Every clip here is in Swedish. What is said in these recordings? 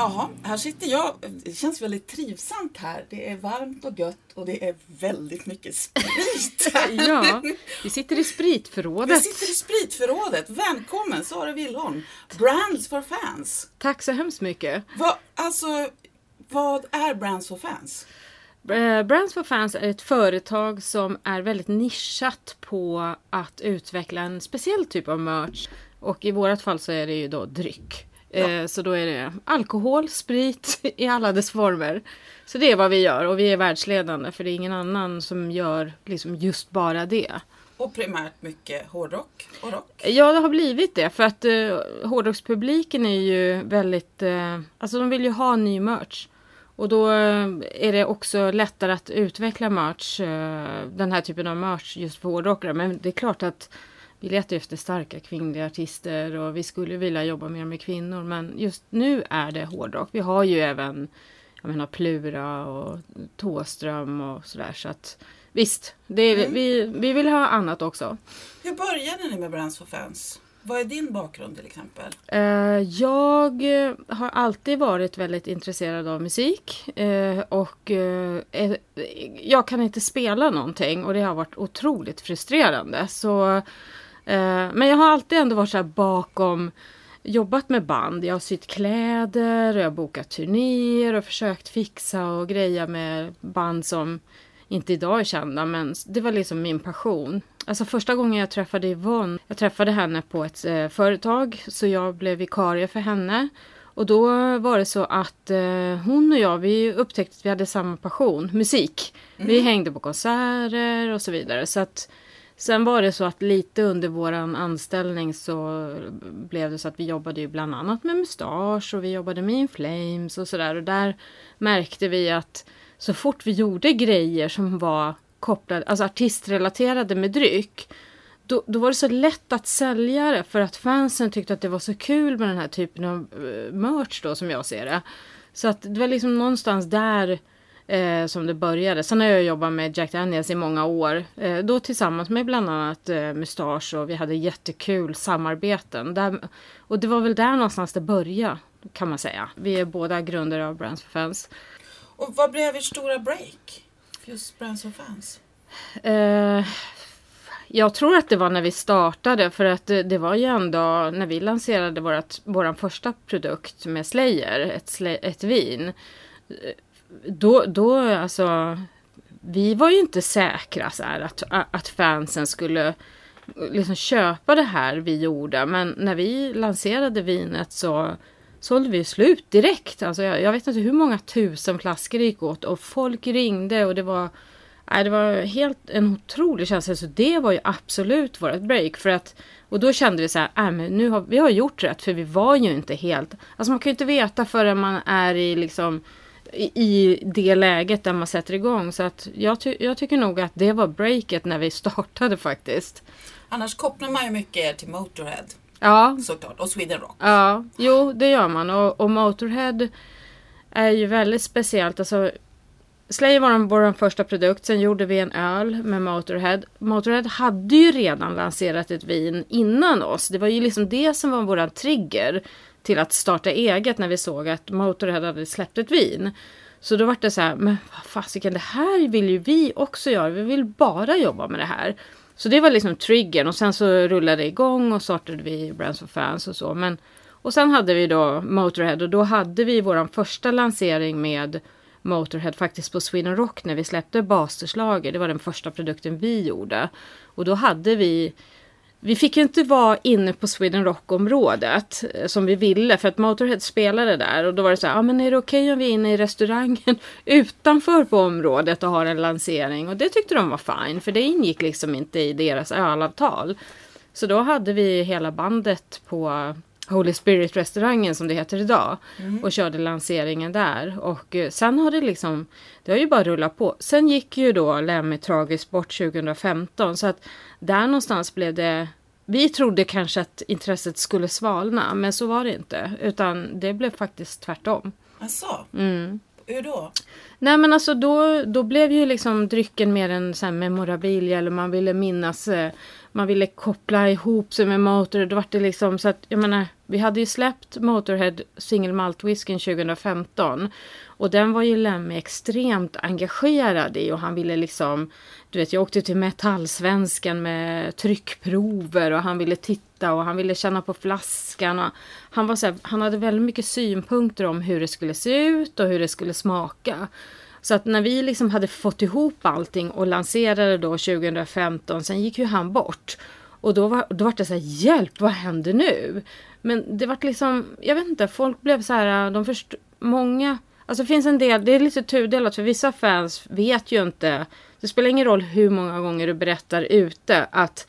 Jaha, här sitter jag. Det känns väldigt trivsamt här. Det är varmt och gött och det är väldigt mycket sprit. Ja, vi sitter i spritförrådet. Vi sitter i spritförrådet. Välkommen Sara Willholm. Brands for fans. Tack så hemskt mycket. Vad, alltså, vad är Brands for fans? Eh, Brands for Fans är ett företag som är väldigt nischat på att utveckla en speciell typ av merch. Och i vårat fall så är det ju då dryck. Eh, Så då är det alkohol, sprit i alla dess former. Så det är vad vi gör och vi är världsledande för det är ingen annan som gör liksom just bara det. Och primärt mycket hårdrock och rock. Ja, det har blivit det för att eh, hårdrockspubliken är ju väldigt, eh, alltså de vill ju ha ny merch. Och då är det också lättare att utveckla merch, eh, den här typen av merch just för hårdrockare. Men det är klart att vi letar efter starka kvinnliga artister och vi skulle vilja jobba mer med kvinnor. Men just nu är det hårdrock. Vi har ju även jag menar, Plura och Tåström och sådär. Så att visst, är, vi, vi vill ha annat också. Hur började ni med Brands for fans? Vad är din bakgrund till exempel? Eh, jag eh, har alltid varit väldigt intresserad av musik eh, och jag kan inte spela någonting och det har varit otroligt frustrerande. Så, men jag har alltid ändå varit så här bakom jobbat med band. Jag har sytt kläder och jag har bokat turnéer och försökt fixa och greja med band som inte idag är kända men det var liksom min passion. Alltså första gången jag träffade Yvonne, jag träffade henne på ett eh, företag så jag blev vikarie för henne. Och då var det så att eh, hon och jag, vi upptäckte att vi hade samma passion, musik. Vi hängde på konserter och så vidare. Så att Sen var det så att lite under våran anställning så blev det så att vi jobbade ju bland annat med Mustasch och vi jobbade med In Flames och sådär. Och där märkte vi att så fort vi gjorde grejer som var kopplade, alltså artistrelaterade med dryck. Då, då var det så lätt att sälja det för att fansen tyckte att det var så kul med den här typen av eh, merch då som jag ser det. Så att det var liksom någonstans där eh, som det började. Sen har jag jobbat med Jack Daniels i många år. Eh, då tillsammans med bland annat eh, Mustasch och vi hade jättekul samarbeten. Där, och det var väl där någonstans det började kan man säga. Vi är båda grundare av Brands for Fans. Och vad blev ert stora break? Just Brands for fans. Eh, jag tror att det var när vi startade för att det, det var ju ändå när vi lanserade vårat, våran första produkt med Slayer, ett, ett vin. Då, då alltså, vi var ju inte säkra så här, att, att fansen skulle liksom köpa det här vi gjorde. Men när vi lanserade vinet så sålde vi slut direkt. Alltså jag, jag vet inte hur många tusen flaskor det gick åt och folk ringde och det var Nej, det var helt en otrolig känsla. Så det var ju absolut vårt break. För att, och då kände vi så här, äh, men nu har vi har gjort rätt. För vi var ju inte helt... Alltså man kan ju inte veta förrän man är i liksom i, det läget där man sätter igång. Så att jag, ty, jag tycker nog att det var breaket när vi startade faktiskt. Annars kopplar man ju mycket till Motorhead Ja, såklart och Sweden Rock. Ja, jo det gör man. Och, och Motorhead är ju väldigt speciellt. Alltså, Slayer var vår första produkt. Sen gjorde vi en öl med Motorhead. Motorhead hade ju redan lanserat ett vin innan oss. Det var ju liksom det som var våran trigger till att starta eget när vi såg att Motorhead hade släppt ett vin. Så då var det så här, men vad fasiken, det här vill ju vi också göra. Vi vill bara jobba med det här. Så det var liksom triggern och sen så rullade det igång och startade vi Brands for Fans och så. Men, och sen hade vi då Motorhead och då hade vi vår första lansering med Motorhead faktiskt på Sweden Rock när vi släppte Basterslager. Det var den första produkten vi gjorde. Och då hade vi vi fick ju inte vara inne på Sweden Rock-området eh, som vi ville för att Motorhead spelade där och då var det så här, ja ah, men är det okej okay om vi är inne i restaurangen utanför på området och har en lansering? Och det tyckte de var fine för det ingick liksom inte i deras ölavtal. Så då hade vi hela bandet på Holy Spirit-restaurangen som det heter idag. Mm. Och körde lanseringen där. Och eh, sen har det liksom, det har ju bara rullat på. Sen gick ju då Lemmy tragiskt bort 2015. Så att där någonstans blev det, vi trodde kanske att intresset skulle svalna. Men så var det inte. Utan det blev faktiskt tvärtom. Asså? Mm. Hur då? Nej men alltså då, då blev ju liksom drycken mer en sån här memorabilia eller man ville minnas eh, man ville koppla ihop sig med Motorhead. Då var det liksom så att, jag menar, vi hade ju släppt Motorhead Single Malt Whiskyn 2015. Och den var ju Lemmy extremt engagerad i och han ville liksom, du vet jag åkte till Metallsvenskan med tryckprover och han ville titta och han ville känna på flaskan. Och han, var så här, han hade väldigt mycket synpunkter om hur det skulle se ut och hur det skulle smaka. Så att när vi liksom hade fått ihop allting och lanserade då 2015, sen gick ju han bort. Och då var, då var det så här, hjälp, vad händer nu? Men det var liksom, jag vet inte, folk blev så här, de först, många, alltså det finns en del, det är lite tudelat för vissa fans vet ju inte, det spelar ingen roll hur många gånger du berättar ute att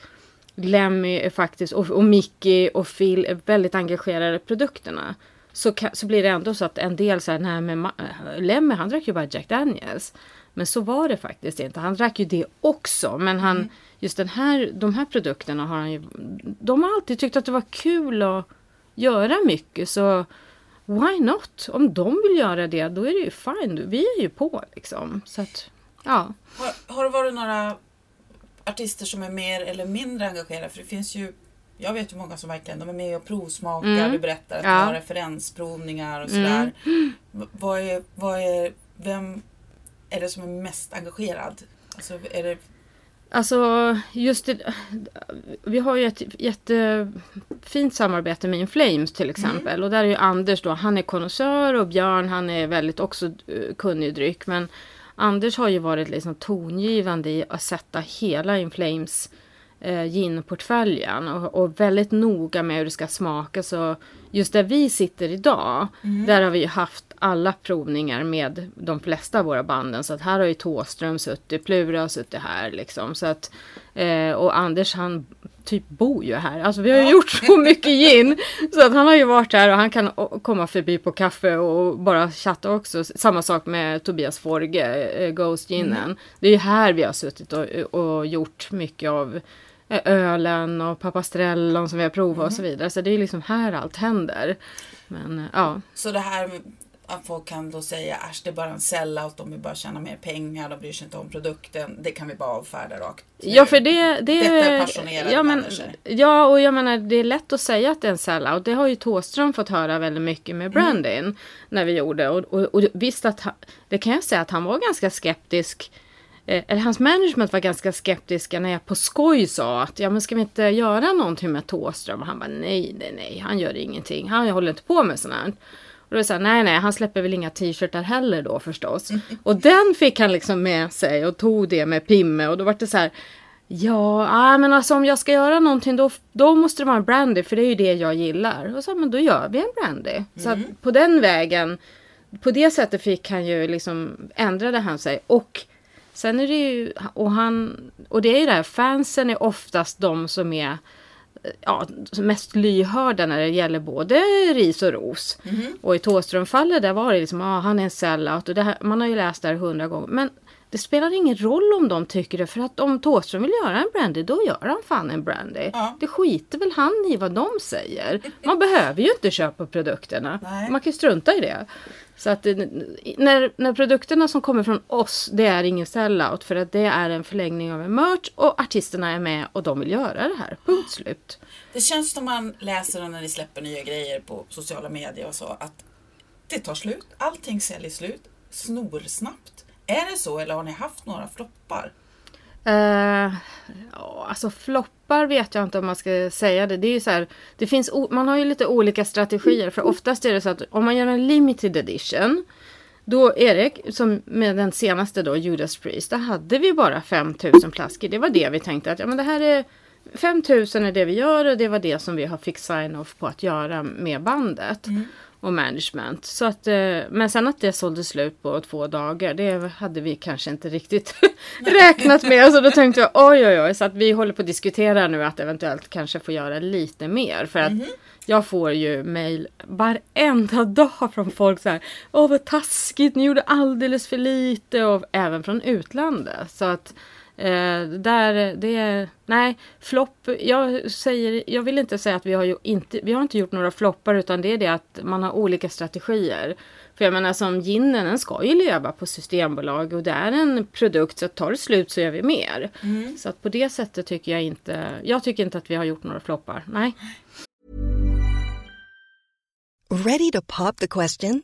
Lemmy är faktiskt, och, och Mickey och Phil är väldigt engagerade i produkterna så, så blir det ändå så att en del säger nej men Lemmy han drack ju bara Jack Daniels. Men så var det faktiskt inte. Han drack ju det också. Men han, mm. just den här, de här produkterna har han ju, de har alltid tyckt att det var kul att göra mycket. Så why not? Om de vill göra det, då är det ju fine. Vi är ju på liksom. Så att, ja. Har, har det varit några artister som är mer eller mindre engagerade? För det finns ju jag vet ju många som verkligen de är med och provsmakar. Mm. Du berättar att ja. du har referensprovningar och sådär. Mm. Vad är, vad är, vem är det som är mest engagerad? Alltså, är det... Alltså just det, vi har ju ett jättefint samarbete med Inflames till exempel. Mm. Och där är ju Anders då, han är konnässör och Björn han är väldigt också eh, kunnig i dryck. Men Anders har ju varit liksom tongivande i att sätta hela Inflames eh, ginportföljen och, och, väldigt noga med hur det ska smaka. Så just där vi sitter idag, mm. där har vi haft alla provningar med de flesta av våra banden. Så att här har ju Tåström suttit, Plura har suttit här liksom. Så att, eh, och Anders han typ bor ju här. Alltså vi har ju gjort så mycket gin. Så att han har ju varit här och han kan komma förbi på kaffe och bara chatta också. Samma sak med Tobias Forge, eh, Ghost Ginen. Mm. Det är ju här vi har suttit och, och gjort mycket av ölen och papastrellon som vi har provat mm. och så vidare. Så det är liksom här allt händer. Men ja. Så det här att folk kan då säga att det är bara en sellout, de vill bara tjäna mer pengar, de bryr sig inte om produkten. Det kan vi bara avfärda rakt. Ja, för det, det Detta är passionerade ja, men, människor. Ja, och jag menar det är lätt att säga att det är en sellout. Det har ju Tåström fått höra väldigt mycket med Brandin mm. när vi gjorde. Och, och, och visst att han, det kan jag säga att han var ganska skeptisk Eh, eller hans management var ganska skeptiska när jag på skoj sa att ja men ska vi inte göra någonting med Tåström? Och han bara nej, nej, nej, han gör ingenting. Han håller inte på med sånt här. Och då sa nej, nej, han släpper väl inga t-shirtar heller då förstås. Och den fick han liksom med sig och tog det med Pimme och då var det så här Ja, ah, men alltså om jag ska göra någonting då, då måste det vara en brandy för det är ju det jag gillar. Och så men då gör vi en brandy. Mm. Så att på den vägen, på det sättet fick han ju liksom, ändrade han sig. Och Sen är det ju, och han, och det är ju det här, fansen är oftast de som är ja, mest lyhörda när det gäller både ris och ros. Mm -hmm. Och i Thåström-fallet där var det liksom, ah, han är en sellout och här, man har ju läst det här hundra gånger. Men det spelar ingen roll om de tycker det för att om Thåström vill göra en brandy då gör han fan en brandy. Ja. Det skiter väl han i vad de säger. Man behöver ju inte köpa produkterna. Nej. Man kan ju strunta i det. Så att det, när, när produkterna som kommer från oss det är ingen sellout för att det är en förlängning av en merch och artisterna är med och de vill göra det här. Punkt slut. Det känns när man läser när ni släpper nya grejer på sociala medier och så att det tar slut. Allting säljer slut snorsnabbt. Är det så eller har ni haft några floppar? Uh, alltså floppar vet jag inte om man ska säga det. Det är ju så här, det finns, man har ju lite olika strategier. För oftast är det så att om man gör en limited edition. Då Erik, som med den senaste då, Judas Priest, där hade vi bara 5000 flaskor. Det var det vi tänkte att ja, men det här är 5000 är det vi gör och det var det som vi har fick sign-off på att göra med bandet. Och management. Så att, eh, men sen att det sålde slut på två dagar, det hade vi kanske inte riktigt räknat med. Så då tänkte jag oj oj oj, så att vi håller på att diskutera nu att eventuellt kanske få göra lite mer. För att jag får ju mail varenda dag från folk så här. Åh vad taskigt, ni gjorde alldeles för lite. Och även från utlandet. Så att Eh, där, det nej, flopp, jag säger, jag vill inte säga att vi har ju inte, vi har inte gjort några floppar utan det är det att man har olika strategier. För jag menar som ginen, den ska ju leva på Systembolag och det är en produkt så att tar det slut så gör vi mer. Så att på det sättet tycker jag inte, jag tycker inte att vi har gjort några floppar, nej. Ready to pop the question?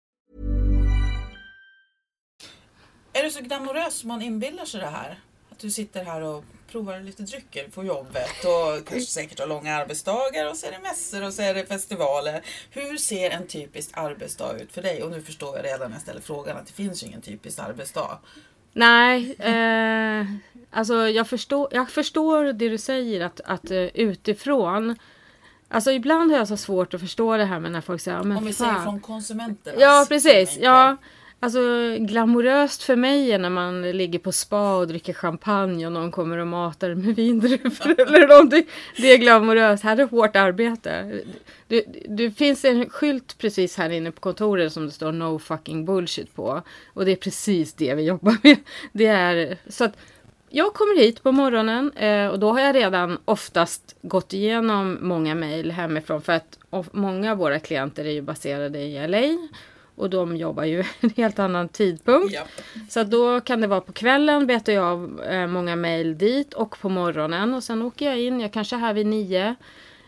Du så glamorös som man inbillar sig det här? Att du sitter här och provar lite drycker på jobbet och kanske säkert har långa arbetsdagar och så är det mässor och så är det festivaler. Hur ser en typisk arbetsdag ut för dig? Och nu förstår jag redan när jag ställer frågan att det finns ju ingen typisk arbetsdag. Nej, eh, alltså jag förstår, jag förstår det du säger att, att eh, utifrån Alltså ibland har jag så svårt att förstå det här med när folk säger "Ja, men Om vi fan. säger från konsumenternas Ja precis, ja. Alltså glamoröst för mig är när man ligger på spa och dricker champagne och någon kommer och matar med vindruvor eller någonting. Det är glamoröst. Här är hårt arbete. Det, det finns en skylt precis här inne på kontoret som det står no fucking bullshit på. Och det är precis det vi jobbar med. Det är så att jag kommer hit på morgonen eh, och då har jag redan oftast gått igenom många mejl hemifrån för att många av våra klienter är ju baserade i LA och de jobbar ju en helt annan tidpunkt. Japp. Så då kan det vara på kvällen betar jag av eh, många mejl dit och på morgonen och sen åker jag in, jag kanske är här vid nio.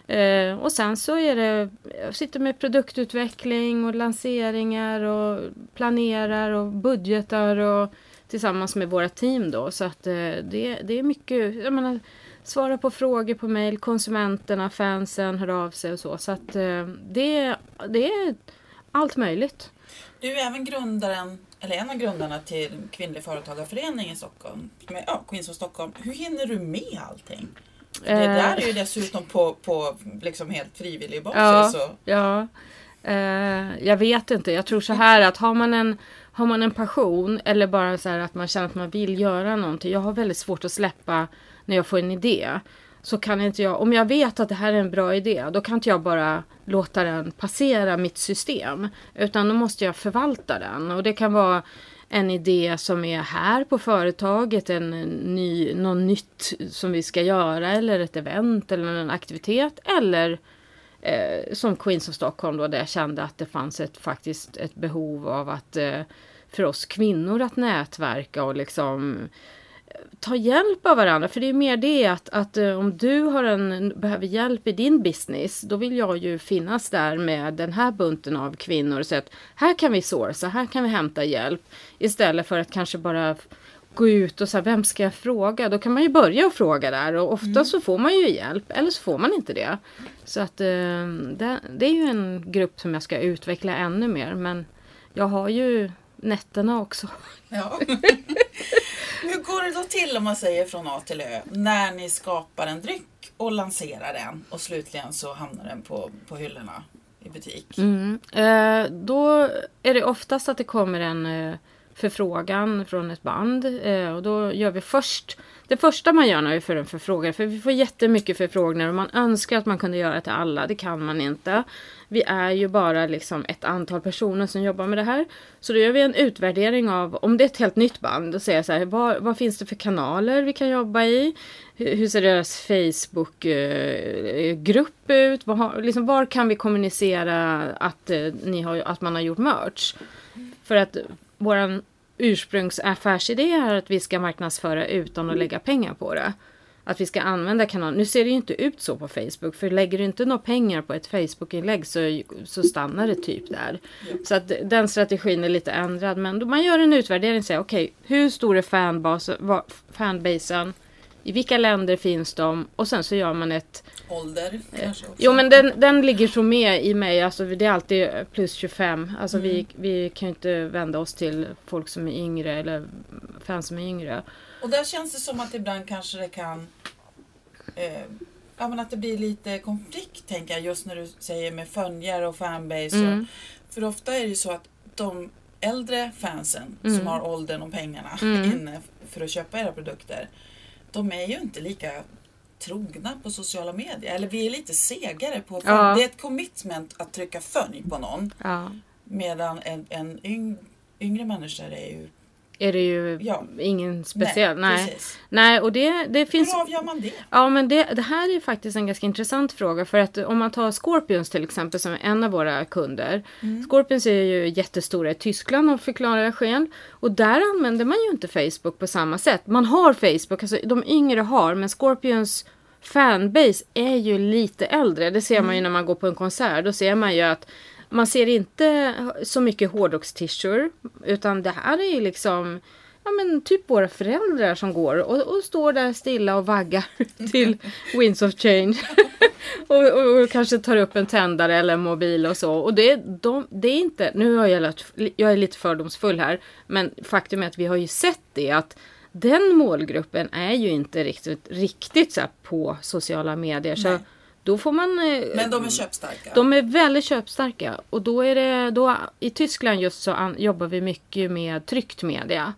Eh, och sen så är det, jag sitter med produktutveckling och lanseringar och planerar och budgetar och tillsammans med våra team då. Så att eh, det, det är mycket, jag menar, svara på frågor på mejl, konsumenterna, fansen hör av sig och så. Så att eh, det, det är allt möjligt. Du är även grundaren, eller en av grundarna till Kvinnlig Företagarförening i Stockholm. Med, ja, Queens of Stockholm. Hur hinner du med allting? Det Eh. där är ju dessutom på, på liksom helt frivillig basis. Ja, Så. ja. Eh, jag vet inte. Jag tror så här att har man en, har man en passion eller bara så här att man känner att man vill göra någonting. Jag har väldigt svårt att släppa när jag får en idé. Så kan inte jag, om jag vet att det här är en bra idé, då kan inte jag bara låta den passera mitt system. Utan då måste jag förvalta den. Och det kan vara en idé som är här på företaget, en ny, något nytt som vi ska göra eller ett event eller en aktivitet. Eller eh, som Queens of Stockholm då där jag kände att det fanns ett, faktiskt ett behov av att eh, för oss kvinnor att nätverka och liksom eh, ta hjälp av varandra. För det är mer det att, att eh, om du har en, behöver hjälp i din business, då vill jag ju finnas där med den här bunten av kvinnor och säga att här kan vi sourca, här kan vi hämta hjälp. Istället för att kanske bara gå ut och säga vem ska jag fråga? Då kan man ju börja och fråga där och ofta mm. så får man ju hjälp eller så får man inte det. Så att eh, det, det, är ju en grupp som jag ska utveckla ännu mer men jag har ju nätterna också. Ja. Hur går det då till om man säger från A till Ö när ni skapar en dryck och lanserar den och slutligen så hamnar den på, på hyllorna i butik? Mm. Eh, då är det oftast att det kommer en eh, förfrågan från ett band. Eh, och då gör vi först det första man gör när vi får en förfrågan, för vi får jättemycket förfrågningar och man önskar att man kunde göra till alla, det kan man inte. Vi är ju bara liksom ett antal personer som jobbar med det här. Så då gör vi en utvärdering av, om det är ett helt nytt band, och säger så här, vad, vad finns det för kanaler vi kan jobba i? Hur, ser deras Facebookgrupp eh, ut? Var, liksom, var kan vi kommunicera att, eh, ni har, att man har gjort merch? För att vår ursprungsaffärsidé är att vi ska marknadsföra utan att lägga pengar på det. Att vi ska använda kanalen. Nu ser det ju inte ut så på Facebook. För lägger du inte några pengar på ett Facebook-inlägg så, så stannar det typ där. Så att den strategin är lite ändrad. Men man gör en utvärdering och säger okej, okay, hur stor är fanbas, fanbasen? I vilka länder finns de? Och sen så gör man ett... Ålder kanske också? Jo men den, den ligger så med i mig. Alltså det är alltid plus 25. Alltså mm. vi, vi kan ju inte vända oss till folk som är yngre eller fans som är yngre. Och där känns det som att ibland kanske det kan... Eh, ja men att det blir lite konflikt tänker jag just när du säger med följare och fanbase. Mm. Och, för ofta är det ju så att de äldre fansen mm. som har åldern och pengarna mm. inne för att köpa era produkter de är ju inte lika trogna på sociala medier. Eller vi är lite segare på ja. Det är ett commitment att trycka följ på någon. Ja. Medan en, en yng, yngre människa är ju är det ju ja. ingen speciell. Nej, nej. nej. och det, det finns... Hur avgör man det? Ja, men det, det här är faktiskt en ganska intressant fråga. För att om man tar Scorpions till exempel som är en av våra kunder. Mm. Scorpions är ju jättestora i Tyskland av förklarliga skäl. Och där använder man ju inte Facebook på samma sätt. Man har Facebook, alltså de yngre har, men Scorpions fanbase är ju lite äldre. Det ser man ju mm. när man går på en konsert. Då ser man ju att man ser inte så mycket hårdrocks-t-shirt utan det här är ju liksom ja, men typ våra föräldrar som går och, och står där stilla och vaggar till Winds of Change. och, och, och, kanske tar upp en tändare eller en mobil och så. Och det, de, det är inte, nu har jag lärt, jag är lite fördomsfull här, men faktum är att vi har ju sett det att den målgruppen är ju inte riktigt, riktigt så på sociala medier. Nej. Så då får man... Eh, Men de är köpstarka? De är väldigt köpstarka. Och då är det... Då, I Tyskland just så an, jobbar vi mycket med tryckt media.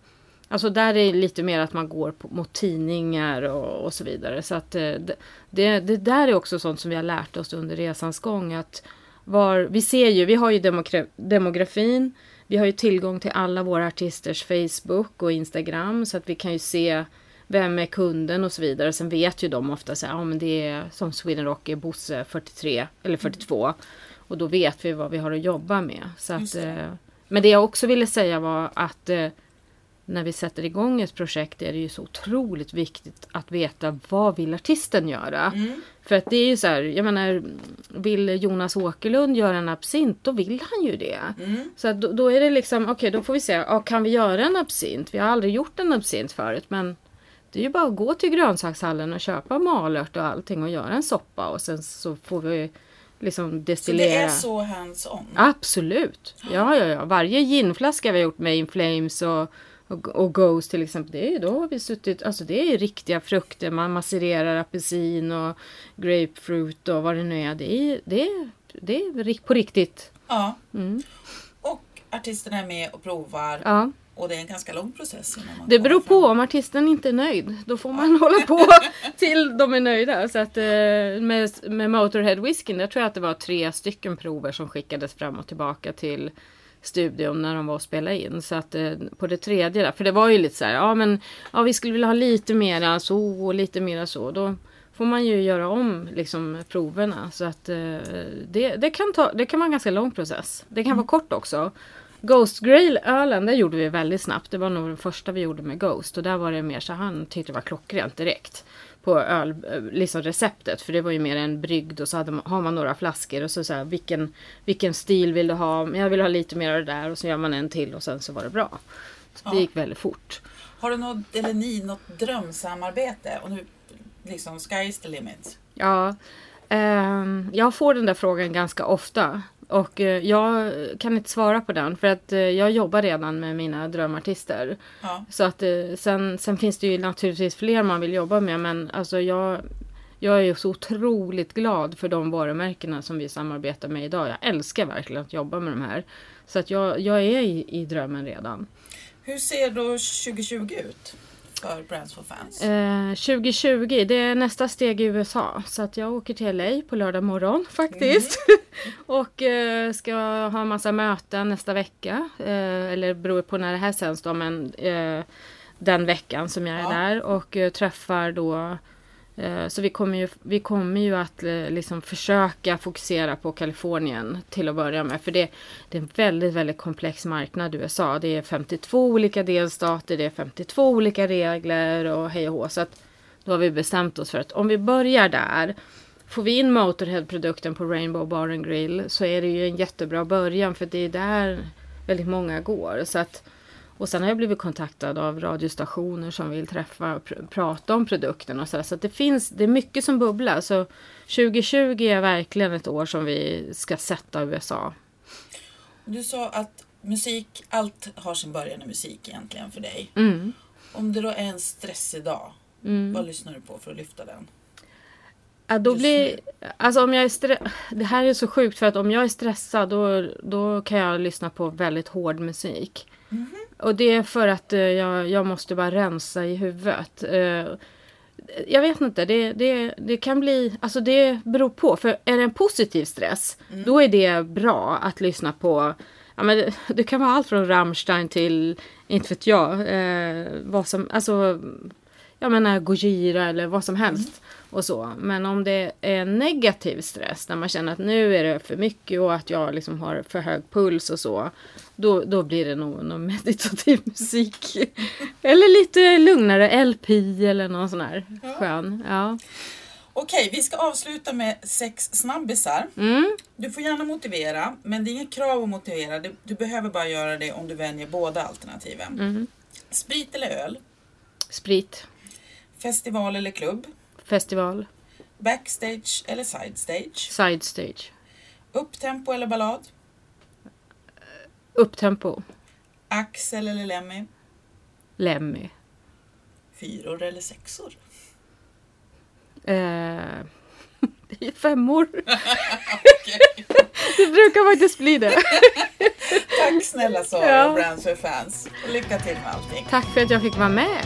Alltså där är det lite mer att man går på, mot tidningar och, och så vidare. Så att eh, det, det, det, där är också sånt som vi har lärt oss under resans gång. Att var, vi ser ju, vi har ju demogra, demografin. Vi har ju tillgång till alla våra artisters Facebook och Instagram. Så att vi kan ju se vem är kunden och så vidare. Sen vet ju de ofta så här, ja men det är som Sweden Rock är Bosse 43 eller 42. Mm. Och då vet vi vad vi har att jobba med. Så att, det. Eh, men det jag också ville säga var att eh, när vi sätter igång ett projekt är det ju så otroligt viktigt att veta vad vill artisten göra. Mm. För att det är ju så här, jag menar, vill Jonas Åkerlund göra en absint, då vill han ju det. Mm. Så då, då, är det liksom, okej okay, då får vi se, ja, kan vi göra en absint? Vi har aldrig gjort en absint förut, men det är ju bara att gå till grönsakshallen och köpa malört och allting och göra en soppa och sen så får vi liksom destillera. Så det är så hands-on? Absolut! Ja, ja, ja. Varje ginflaska vi har gjort med Inflames och, och, och Ghost till exempel. Det är, då har vi suttit, alltså det är riktiga frukter. Man masserar apelsin och grapefruit och vad det nu är. Det är, det är, det är på riktigt. Ja. Mm. Och artisterna är med och provar. Ja. Och det är en ganska lång process. Det beror fram. på om artisten inte är nöjd. Då får man hålla på till de är nöjda. Så att, eh, med, med Motorhead Whiskyn, där tror jag att det var tre stycken prover som skickades fram och tillbaka till studion när de var och spelade in. Så att eh, på det tredje där, för det var ju lite så här, ja men ja, vi skulle vilja ha lite mera så och lite mera så. Då får man ju göra om liksom proverna. Så att eh, det, det, kan ta, det kan vara en ganska lång process. Det kan vara kort också. Ghost Grail ölen, det gjorde vi väldigt snabbt. Det var nog den första vi gjorde med Ghost. Och där var det mer så han tyckte det var klockrent direkt. På öl, eh, liksom receptet. För det var ju mer en brygd och så hade man, har man några flaskor. Och så, så här, vilken, vilken stil vill du ha? Men Jag vill ha lite mer av det där. Och så gör man en till och sen så var det bra. Så det Ja. gick väldigt fort. Har du något, eller ni, något drömsamarbete? Och nu, liksom, sky is the limit. Ja, ehm, jag får den där frågan ganska ofta. Och eh, jag kan inte svara på den för att eh, jag jobbar redan med mina drömartister. Ja. Så att eh, sen, sen finns det ju naturligtvis fler man vill jobba med men alltså jag, jag är ju så otroligt glad för de varumärkena som vi samarbetar med idag. Jag älskar verkligen att jobba med de här. Så att jag, jag är i, i drömmen redan. Hur ser då 2020 ut för Brands for Fans? Eh, 2020, det är nästa steg i USA. Så att jag åker till LA på lördag morgon faktiskt. och eh, ska ha massa möten nästa vecka. Eh, eller beror på när det här sänds då. Men eh, den veckan som jag är Ja. där. Och eh, träffar då Eh, så vi kommer ju, vi kommer ju att eh, liksom försöka fokusera på Kalifornien till att börja med. För det, det är en väldigt, väldigt komplex marknad i USA. Det är 52 olika delstater, det är 52 olika regler och hej och hå. Så att då har vi bestämt oss för att om vi börjar där Får vi in Motorhead-produkten på Rainbow Bar and Grill så är det ju en jättebra början för det är där väldigt många går. Så att, och sen har jag blivit kontaktad av radiostationer som vill träffa och pr- prata om produkten och så, där. så att det finns, det är mycket som bubblar. Så 2020 är verkligen ett år som vi ska sätta USA. Du sa att musik, allt har sin början i musik egentligen för dig. Mm. Om det då är en stressig dag, vad lyssnar du på för att lyfta den? Ja, då blir, alltså om jag är det här är så sjukt för att om jag är stressad då, då kan jag lyssna på väldigt hård musik. Och det är för att eh, jag, jag måste bara rensa i huvudet. Eh, jag vet inte, det, det, det kan bli, alltså det beror på. För är det en positiv stress, då är det bra att lyssna på Ja, men det, det kan vara allt från Rammstein till, inte vet jag, eh, vad som, alltså, jag menar Gojira eller vad som helst. Och så. Men om det är negativ stress, när man känner att nu är det för mycket och att jag liksom har för hög puls och så. Då, då blir det nog någon meditativ musik. eller lite lugnare LP eller någon sån här skön. Ja. Okej, vi ska avsluta med sex snabbisar. Mm. Du får gärna motivera, men det är inget krav att motivera. Du, du behöver bara göra det om du väljer båda alternativen. Mm. Sprit eller öl? Sprit, Festival eller klubb? festival, Backstage eller sidestage? side stage, Upptempo eller ballad? Upptempo, Axel eller Lemmy? Lemmy. Fyror eller sexor? Eh, det är femmor. det brukar faktiskt bli det. Tack snälla Sara Ja. och Brands för fans. Lycka till med allting. Tack för att jag fick vara med.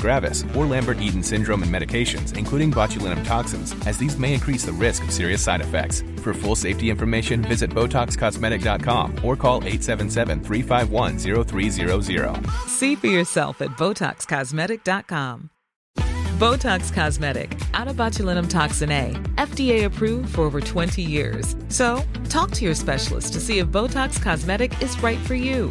gravis, or Lambert Eaton syndrome and medications, including botulinum toxins, as these may increase the risk of serious side effects. For full safety information, visit BotoxCosmetic.com or call 877 351 0300. See for yourself at BotoxCosmetic.com. Botox Cosmetic, out of botulinum toxin A, FDA approved for over 20 years. So, talk to your specialist to see if Botox Cosmetic is right for you.